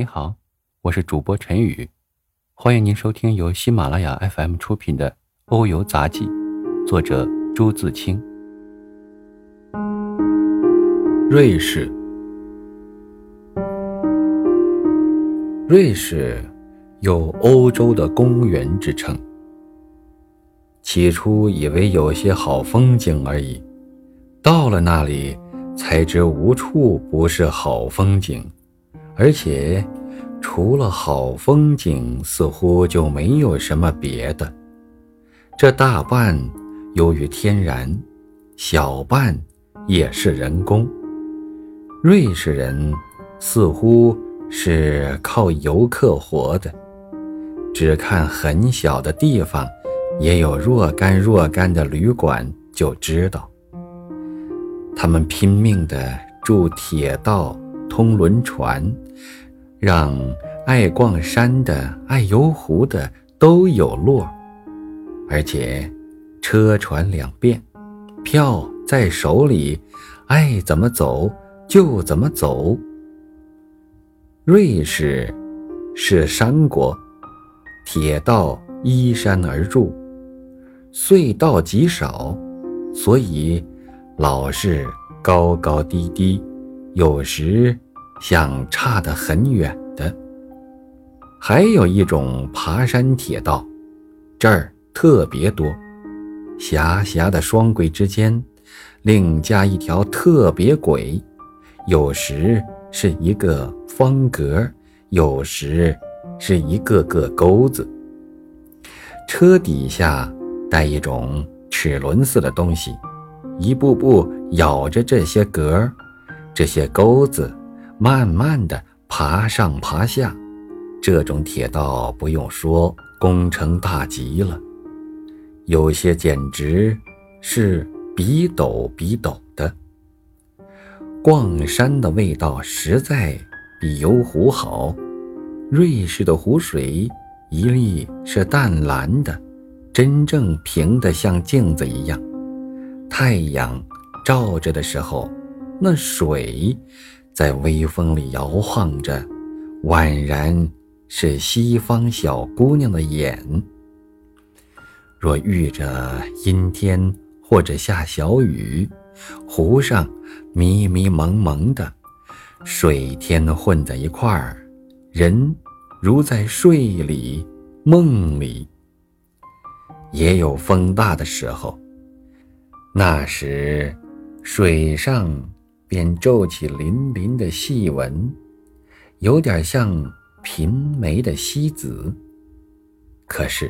您好，我是主播陈宇，欢迎您收听由喜马拉雅 FM 出品的《欧游杂记》，作者朱自清。瑞士，瑞士有欧洲的公园之称。起初以为有些好风景而已，到了那里才知无处不是好风景。而且，除了好风景，似乎就没有什么别的。这大半由于天然，小半也是人工。瑞士人似乎是靠游客活的，只看很小的地方，也有若干若干的旅馆，就知道他们拼命地筑铁道。通轮船，让爱逛山的、爱游湖的都有落，而且车船两便，票在手里，爱怎么走就怎么走。瑞士是山国，铁道依山而筑，隧道极少，所以老是高高低低。有时像差得很远的，还有一种爬山铁道，这儿特别多。狭狭的双轨之间，另加一条特别轨，有时是一个方格，有时是一个个钩子。车底下带一种齿轮似的东西，一步步咬着这些格儿。这些钩子慢慢的爬上爬下，这种铁道不用说，工程大极了。有些简直是比陡比陡的。逛山的味道实在比游湖好。瑞士的湖水一粒是淡蓝的，真正平的像镜子一样。太阳照着的时候。那水在微风里摇晃着，宛然是西方小姑娘的眼。若遇着阴天或者下小雨，湖上迷迷蒙蒙的，水天混在一块儿，人如在睡里梦里。也有风大的时候，那时水上。便皱起粼粼的细纹，有点像颦眉的西子。可是，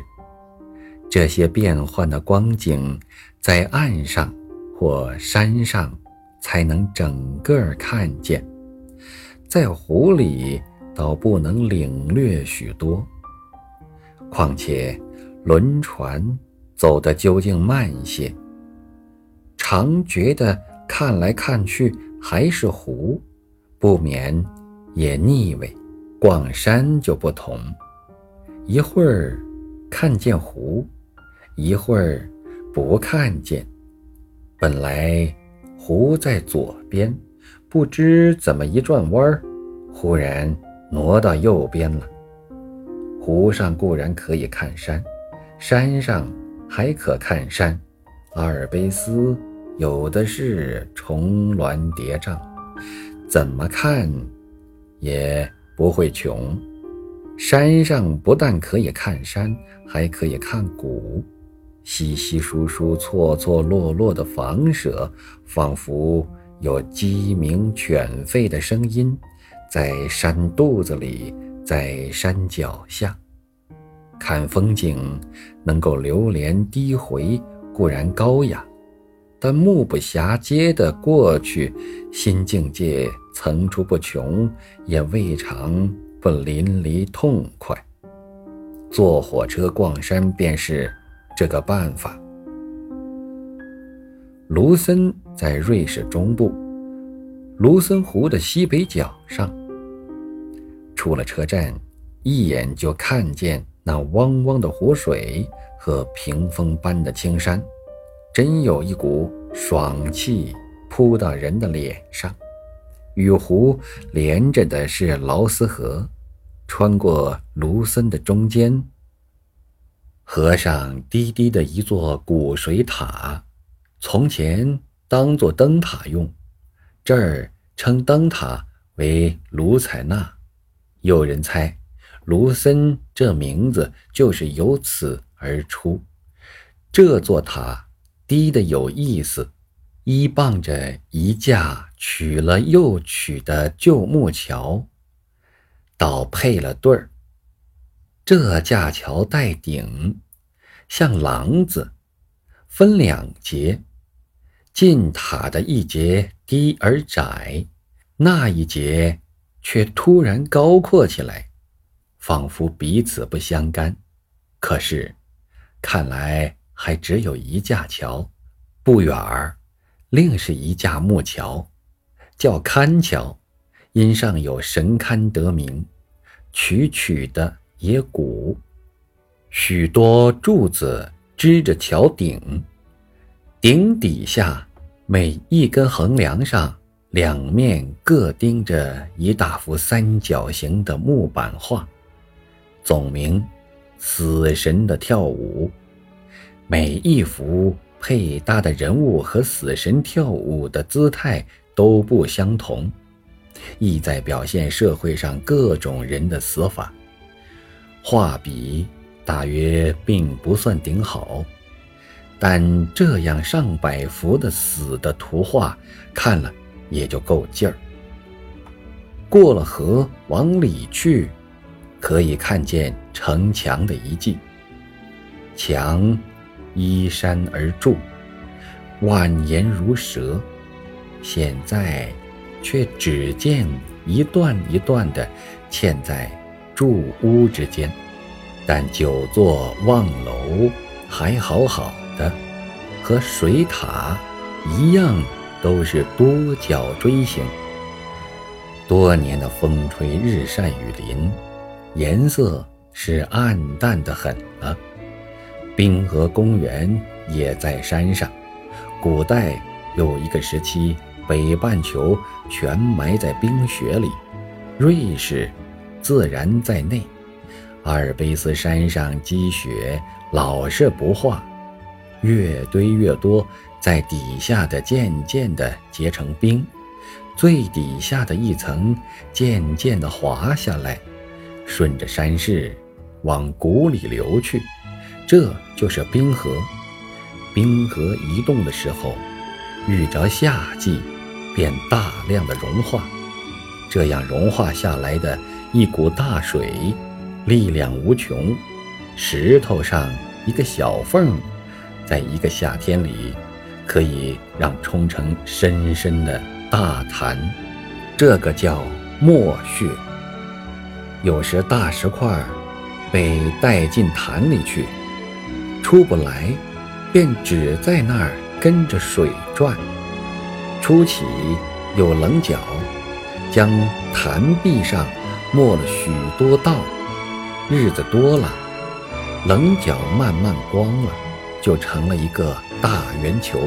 这些变幻的光景，在岸上或山上才能整个看见，在湖里倒不能领略许多。况且，轮船走得究竟慢些，常觉得看来看去。还是湖，不免也腻味。逛山就不同，一会儿看见湖，一会儿不看见。本来湖在左边，不知怎么一转弯儿，忽然挪到右边了。湖上固然可以看山，山上还可看山，阿尔卑斯。有的是重峦叠嶂，怎么看也不会穷。山上不但可以看山，还可以看谷，稀稀疏疏、错错落落的房舍，仿佛有鸡鸣犬吠的声音，在山肚子里，在山脚下。看风景，能够流连低回，固然高雅。但目不暇接的过去，新境界层出不穷，也未尝不淋漓痛快。坐火车逛山便是这个办法。卢森在瑞士中部，卢森湖的西北角上。出了车站，一眼就看见那汪汪的湖水和屏风般的青山。真有一股爽气扑到人的脸上。与湖连着的是劳斯河，穿过卢森的中间，河上低低的一座古水塔，从前当做灯塔用，这儿称灯塔为卢采纳。有人猜，卢森这名字就是由此而出。这座塔低的有意思，依傍着一架取了又取的旧木桥，倒配了对儿。这架桥带顶，像廊子，分两节，进塔的一节低而窄，那一节。却突然高阔起来，仿佛彼此不相干。可是，看来还只有一架桥。不远儿，另是一架木桥，叫龛桥，因上有神龛得名。曲曲的也古，许多柱子支着桥顶，顶底下每一根横梁上。两面各钉着一大幅三角形的木板画，总名“死神的跳舞”。每一幅配搭的人物和死神跳舞的姿态都不相同，意在表现社会上各种人的死法。画笔大约并不算顶好，但这样上百幅的死的图画看了。也就够劲儿。过了河往里去，可以看见城墙的遗迹。墙依山而筑，蜿蜒如蛇。现在却只见一段一段的嵌在住屋之间，但九座望楼还好好的，和水塔一样。都是多角锥形，多年的风吹日晒雨淋，颜色是暗淡的很了。冰河公园也在山上，古代有一个时期，北半球全埋在冰雪里，瑞士自然在内。阿尔卑斯山上积雪老是不化，越堆越多。在底下的渐渐的结成冰，最底下的一层渐渐的滑下来，顺着山势往谷里流去，这就是冰河。冰河移动的时候，遇着夏季，便大量的融化。这样融化下来的一股大水，力量无穷。石头上一个小缝，在一个夏天里。可以让冲成深深的大潭，这个叫墨穴。有时大石块被带进潭里去，出不来，便只在那儿跟着水转。初起有棱角，将潭壁上磨了许多道，日子多了，棱角慢慢光了。就成了一个大圆球，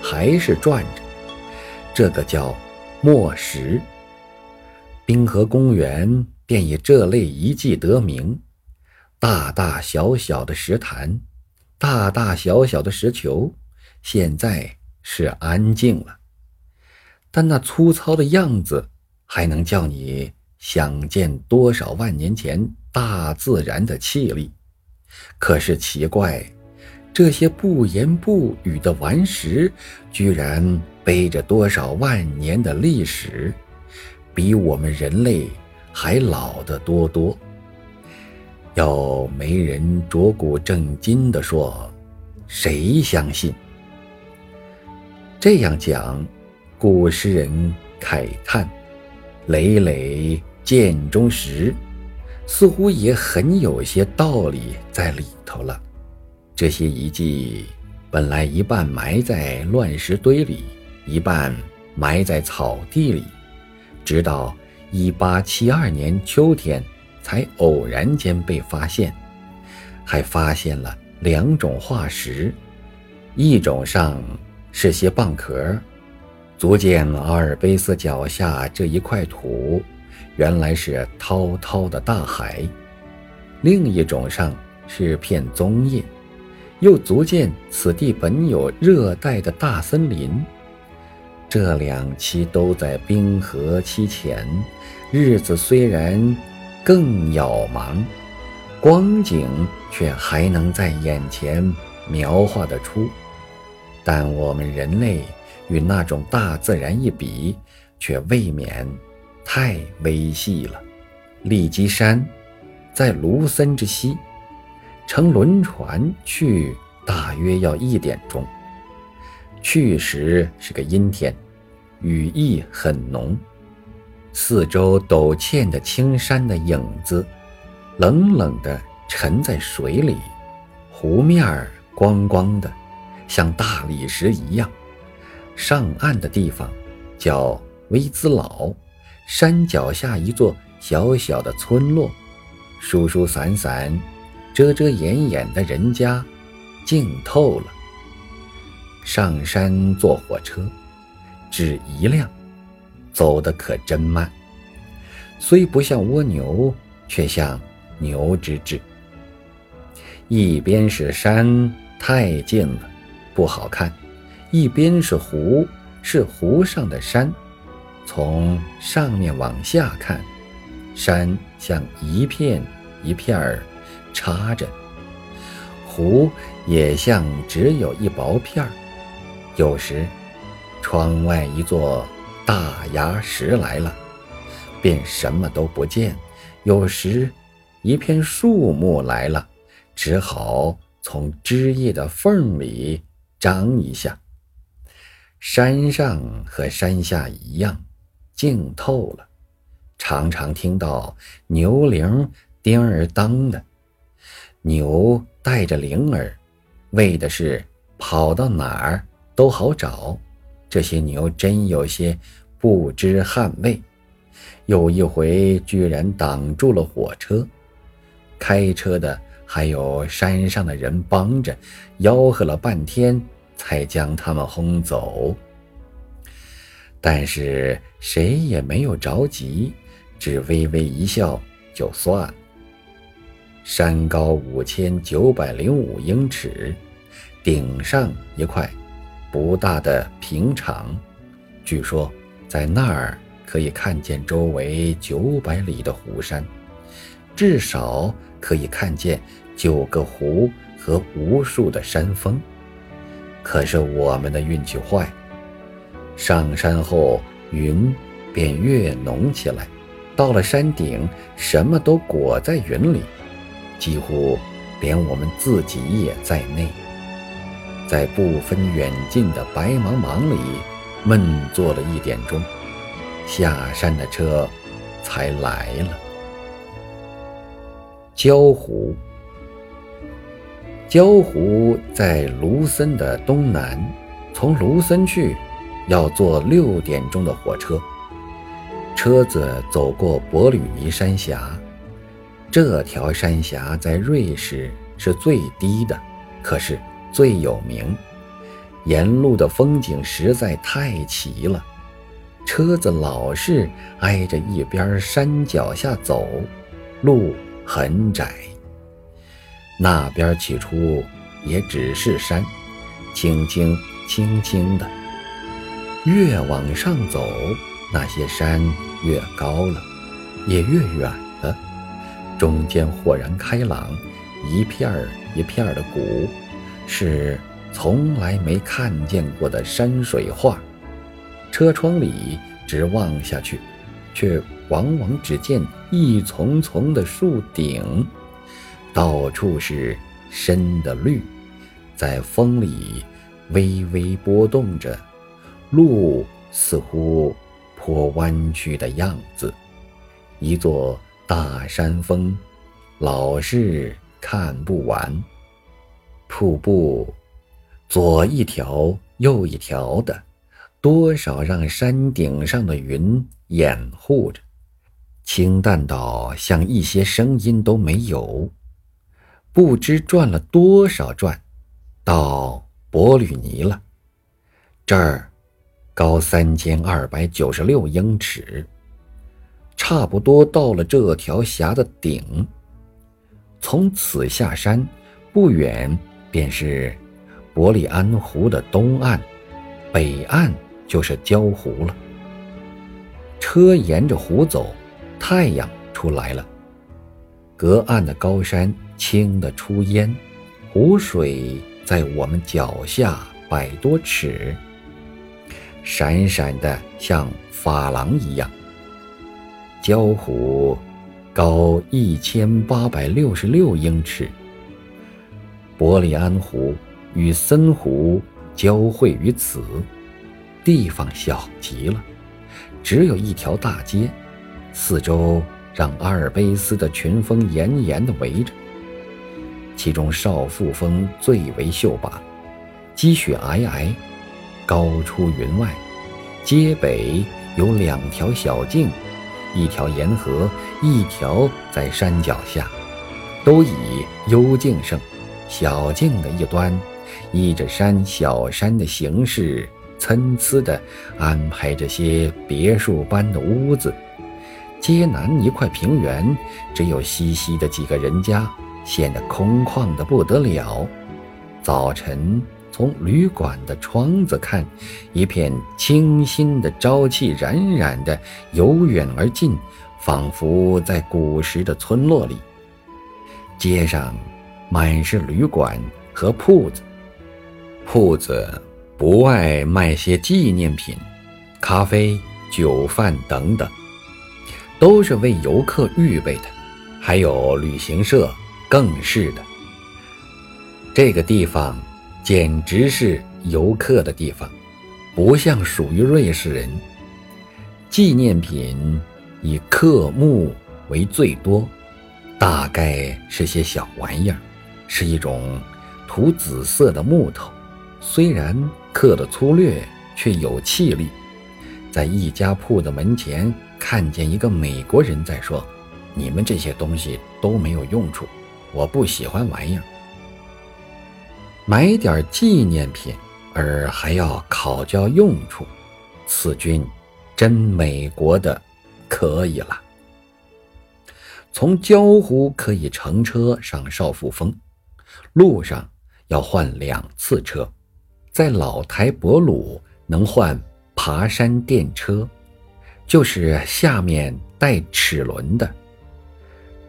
还是转着。这个叫墨石。冰河公园便以这类遗迹得名。大大小小的石潭，大大小小的石球，现在是安静了，但那粗糙的样子，还能叫你想见多少万年前大自然的气力。可是奇怪。这些不言不语的顽石，居然背着多少万年的历史，比我们人类还老得多多。要没人着骨正经的说，谁相信？这样讲，古诗人慨叹：“累累涧中石”，似乎也很有些道理在里头了。这些遗迹本来一半埋在乱石堆里，一半埋在草地里，直到1872年秋天才偶然间被发现，还发现了两种化石，一种上是些蚌壳，足见阿尔卑斯脚下这一块土原来是滔滔的大海；另一种上是片棕叶，又足见此地本有热带的大森林。这两期都在冰河期前，日子虽然更渺茫，光景却还能在眼前描画得出。但我们人类与那种大自然一比，却未免太微细了。利基山在卢森之西，乘轮船去大约要一点钟。去时是个阴天，雨意很浓，四周陡峭的青山的影子，冷冷地沉在水里，湖面儿光光的，像大理石一样。上岸的地方叫威兹老，山脚下一座小小的村落，疏疏散散、遮遮掩掩的人家，静透了。上山坐火车，只一辆，走得可真慢。虽不像蜗牛，却像牛之志。一边是山，太近了，不好看；一边是湖，是湖上的山。从上面往下看，山像一片一片儿插着，湖也像只有一薄片儿。有时，窗外一座大牙石来了，便什么都不见；有时，一片树木来了，只好从枝叶的缝里张一下。山上和山下一样，静透了，常常听到牛铃叮儿当的，牛带着铃儿，为的是跑到哪儿。都好找，这些牛真有些不知捍卫。有一回居然挡住了火车，开车的还有山上的人帮着，吆喝了半天才将他们轰走。但是谁也没有着急，只微微一笑就算了。山高五千九百零五英尺，顶上一块。不大的平场，据说在那儿可以看见周围九百里的湖山，至少可以看见九个湖和无数的山峰。可是我们的运气坏，上山后云便越浓起来，到了山顶，什么都裹在云里，几乎连我们自己也在内。在不分远近的白茫茫里闷坐了一点钟，下山的车才来了。焦湖，焦湖在卢森的东南，从卢森去要坐六点钟的火车。车子走过伯吕尼山峡，这条山峡在瑞士是最低的，可是。最有名，沿路的风景实在太奇了，车子老是挨着一边山脚下走，路很窄。那边起初也只是山，轻轻轻轻的，越往上走，那些山越高了，也越远了，中间豁然开朗，一片儿一片儿的谷。是从来没看见过的山水画，车窗里直望下去，却往往只见一丛丛的树顶，到处是深的绿，在风里微微波动着，路似乎颇弯曲的样子，一座大山峰，老是看不完。瀑布，左一条，右一条的，多少让山顶上的云掩护着，清淡到像一些声音都没有。不知转了多少转，到伯吕尼了。这儿高三千二百九十六英尺，差不多到了这条峡的顶。从此下山不远，便是伯利安湖的东岸，北岸就是焦湖了。车沿着湖走，太阳出来了，隔岸的高山青得出烟，湖水在我们脚下百多尺，闪闪的像珐琅一样。焦湖高一千八百六十六英尺，伯利安湖与森湖交汇于此，地方小极了，只有一条大街，四周让阿尔卑斯的群峰严严地围着。其中少妇峰最为秀拔，积雪皑皑，高出云外。街北有两条小径。一条沿河，一条在山脚下，都以幽静胜。小径的一端，依着山小山的形式，参差地安排着些别墅般的屋子。街南一块平原，只有稀稀的几个人家，显得空旷的不得了。早晨从旅馆的窗子看，一片清新的朝气冉冉的由远而近。仿佛在古时的村落里，街上满是旅馆和铺子，铺子不外卖些纪念品、咖啡、酒饭等等，都是为游客预备的。还有旅行社，更是的。这个地方简直是游客的地方，不像属于瑞士人。纪念品。以刻木为最多，大概是些小玩意儿，是一种涂紫色的木头，虽然刻得粗略，却有气力。在一家铺的门前，看见一个美国人在说：“你们这些东西都没有用处，我不喜欢玩意儿。买点纪念品，而还要考究用处，此君真美国的。”可以了。从焦湖可以乘车上少妇峰，路上要换两次车。在老台伯鲁能换爬山电车，就是下面带齿轮的。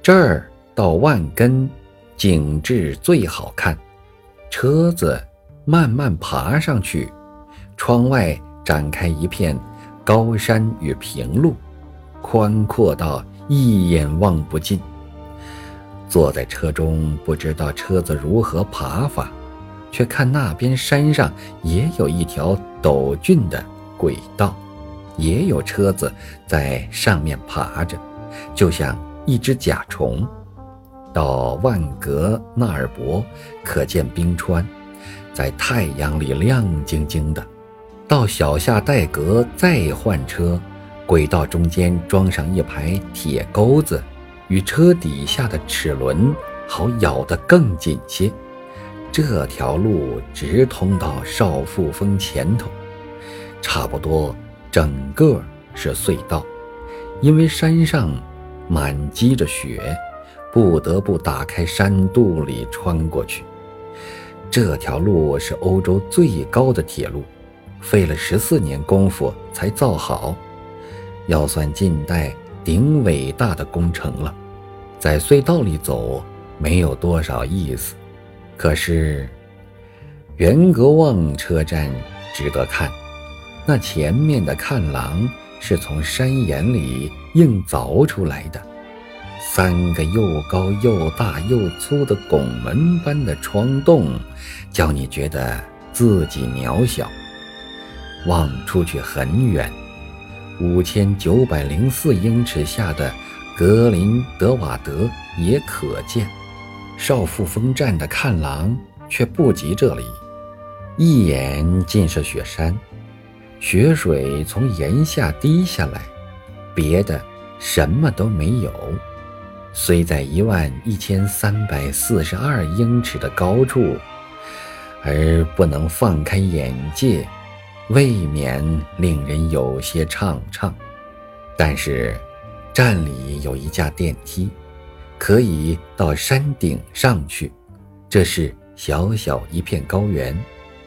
这儿到万根，景致最好看。车子慢慢爬上去，窗外展开一片高山与平路。宽阔到一眼望不尽。坐在车中，不知道车子如何爬法，却看那边山上也有一条陡峻的轨道，也有车子在上面爬着，就像一只甲虫。到万格纳尔伯，可见冰川，在太阳里亮晶晶的。到小夏戴格再换车。轨道中间装上一排铁钩子，与车底下的齿轮好咬得更紧些。这条路直通到少妇峰前头，差不多整个是隧道。因为山上满积着雪，不得不打开山肚里穿过去。这条路是欧洲最高的铁路，费了十四年功夫才造好。要算近代顶伟大的工程了，在隧道里走没有多少意思，可是元格旺车站值得看。那前面的看廊是从山岩里硬凿出来的，三个又高又大又粗的拱门般的窗洞，叫你觉得自己渺小，望出去很远。五千九百零四英尺下的格林德瓦德也可见，少妇峰站的看廊却不及这里，一眼尽是雪山，雪水从岩下滴下来，别的什么都没有。虽在一万一千三百四十二英尺的高处，而不能放开眼界。未免令人有些怅怅，但是，站里有一架电梯，可以到山顶上去。这是小小一片高原，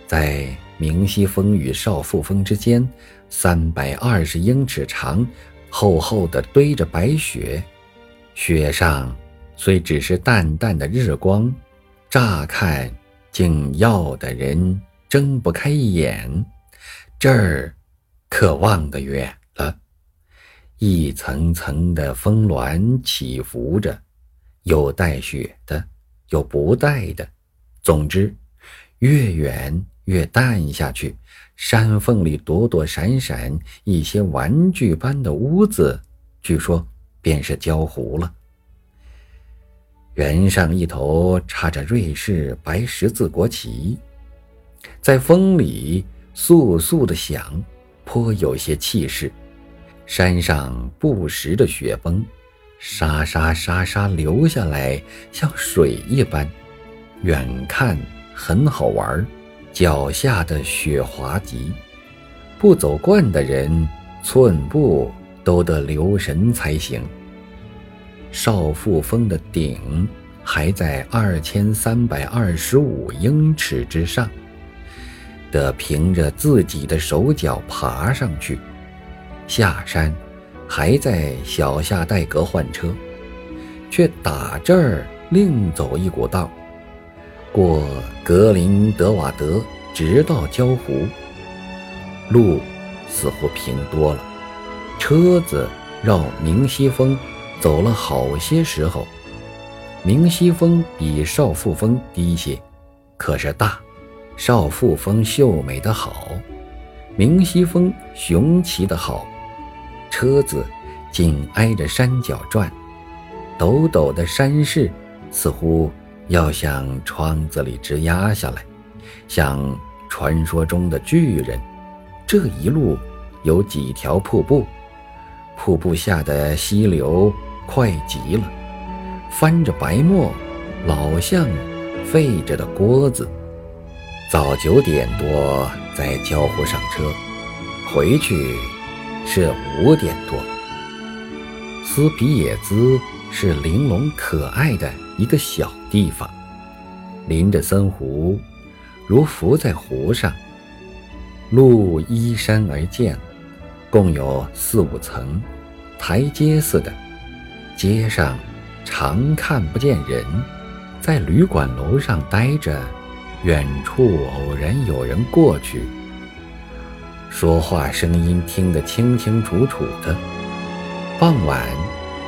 在明西峰与少妇峰之间，三百二十英尺长，厚厚的堆着白雪。雪上虽只是淡淡的日光，乍看竟耀得人睁不开眼。这儿可望得远了。一层层的峰峦起伏着，有带雪的，有不带的。总之，越远越淡下去。山缝里躲躲闪闪一些玩具般的屋子，据说便是焦湖了。原上一头插着瑞士白十字国旗，在风里簌簌的响，颇有些气势。山上不时的雪崩，沙沙沙沙流下来，像水一般，远看很好玩，脚下的雪滑极，不走惯的人寸步都得留神才行。少妇峰的顶还在二千三百二十五英尺之上，得凭着自己的手脚爬上去。下山，还在小夏戴格换车，却打这儿另走一股道，过格林德瓦德，直到焦湖。路似乎平多了，车子绕明西峰走了好些时候。明西峰比少妇峰低些，可是大，少妇峰秀美的好，明溪峰雄奇的好。车子紧挨着山脚转，陡陡的山势似乎要向窗子里直压下来，像传说中的巨人。这一路有几条瀑布，瀑布下的溪流快极了，翻着白沫，老像沸着的锅子。早九点多在焦湖上车，回去。是五点多。斯皮野兹是玲珑可爱的一个小地方，临着森湖，如浮在湖上。路依山而建，共有四五层，台阶似的。街上常看不见人，在旅馆楼上待着，远处偶然有人过去。说话声音听得清清楚楚的。傍晚，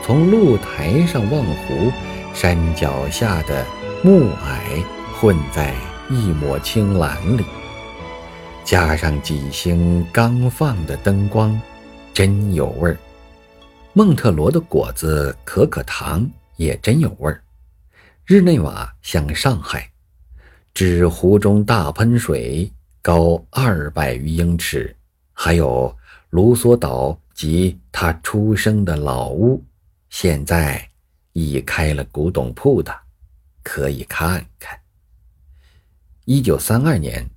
从露台上望湖，山脚下的暮霭混在一抹青蓝里，加上几星刚放的灯光，真有味儿。孟特罗的果子可可糖也真有味儿。日内瓦像上海，只湖中大喷水。高二百余英尺，还有卢梭岛及他出生的老屋，现在已开了古董铺的，可以看看。一九三二年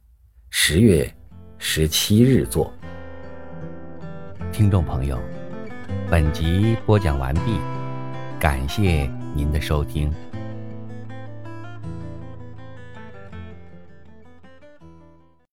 十月十七日作。听众朋友，本集播讲完毕，感谢您的收听。